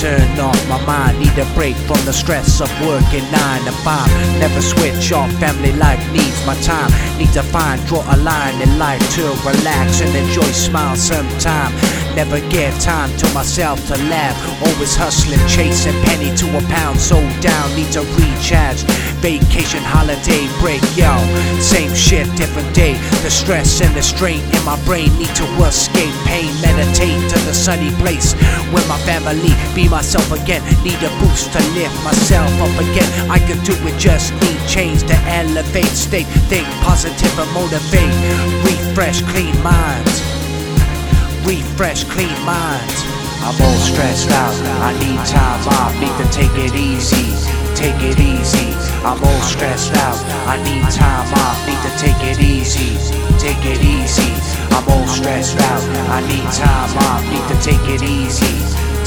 turn off my mind. Need a break from the stress of working nine to five. Never switch off. Family life needs my time. Need to find, draw a line in life to relax and enjoy. Smile sometime. Never give time to myself to laugh. Always hustling, chasing penny to a pound. So down, need to recharge. Vacation, holiday break, yo. Same shit, different day. The stress and the strain in my brain need to escape pain. Sunny place where my family be myself again. Need a boost to lift myself up again. I can do it, just need change to elevate state. Think positive and motivate. Refresh, clean minds. Refresh, clean minds. I'm all stressed out. I need time off. Need to take it easy. Take it easy. I'm all stressed out. I need time off. Need to take it easy. Take it easy. I'm all stressed out. I need time off. Need to take it easy.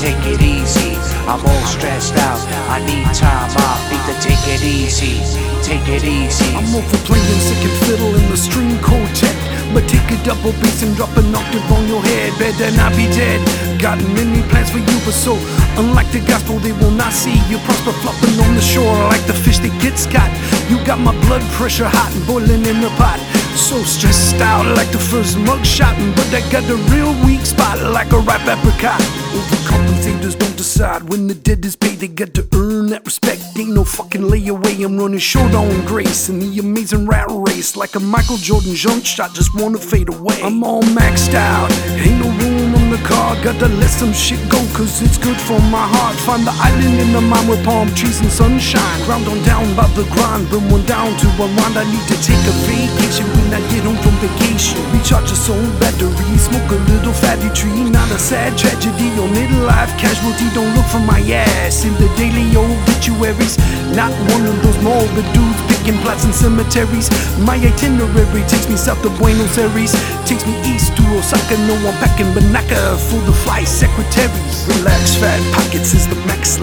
Take it easy. I'm all stressed out. I need time off. Need to take it easy. Take it easy. I'm over playing second fiddle in the string quartet. But take a double bass and drop an octave on your head. Better not be dead. Got many plans for you, but so unlike the gospel, they will not see you prosper flopping on the shore like the fish that gets caught. You got my blood pressure hot and boiling in the pot. So stressed out like the first mug shot, but I got the real weak spot like a ripe apricot. Overcompensators don't decide when the dead is paid. They got to earn that respect. Ain't no fucking layaway. I'm running short on grace in the amazing rat race like a Michael Jordan jump shot. Just wanna fade away. I'm all maxed out. Ain't no room the car. Gotta let some shit go, cause it's good for my heart. Find the island in the mind with palm trees and sunshine. Ground on down by the grind. One down to unwind. I need to take a vacation when I get home from vacation. Recharge a soul battery. Smoke a little fatty tree. Not a sad tragedy or midlife casualty. Don't look for my ass in the daily oh, obituaries. Not one of those morbid dudes picking plots in cemeteries. My itinerary takes me south to Buenos Aires. Takes me east to Osaka. No, I'm packing Banaka for the flight secretaries. Relax, fat pockets is the max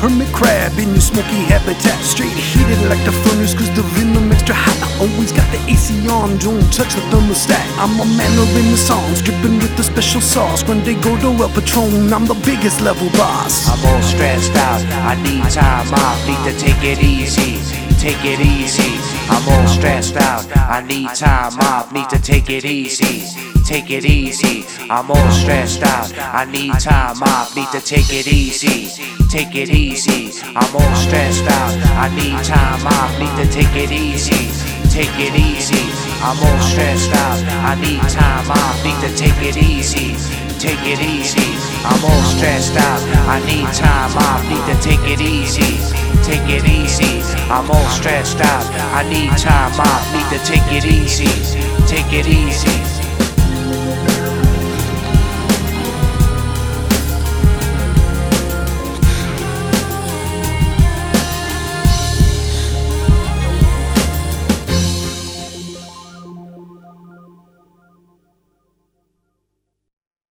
hermit crab in your smoky habitat. Straight heated like the furnace, cause the venom extra hot. I always got the AC on, don't touch the thermostat. I'm a manner in the songs, dripping with the special sauce. When they go to El Patron, I'm the biggest level boss. I'm all stressed out. I need time off. Need to take it easy. Take it easy. I'm all stressed out. I need time off. Need to take it easy. Take it easy. I'm all stressed out. I need time off. Need to take it easy. Take it easy. I'm all stressed out. I need time off. Need to take it easy. Take it easy. I'm all stressed out. I need time off. Need to take it easy. Take it easy. I'm all stressed out. I need time off. Need to take it easy. Take it easy. I'm all stressed out. I need time off. Need to take it easy. Take it easy.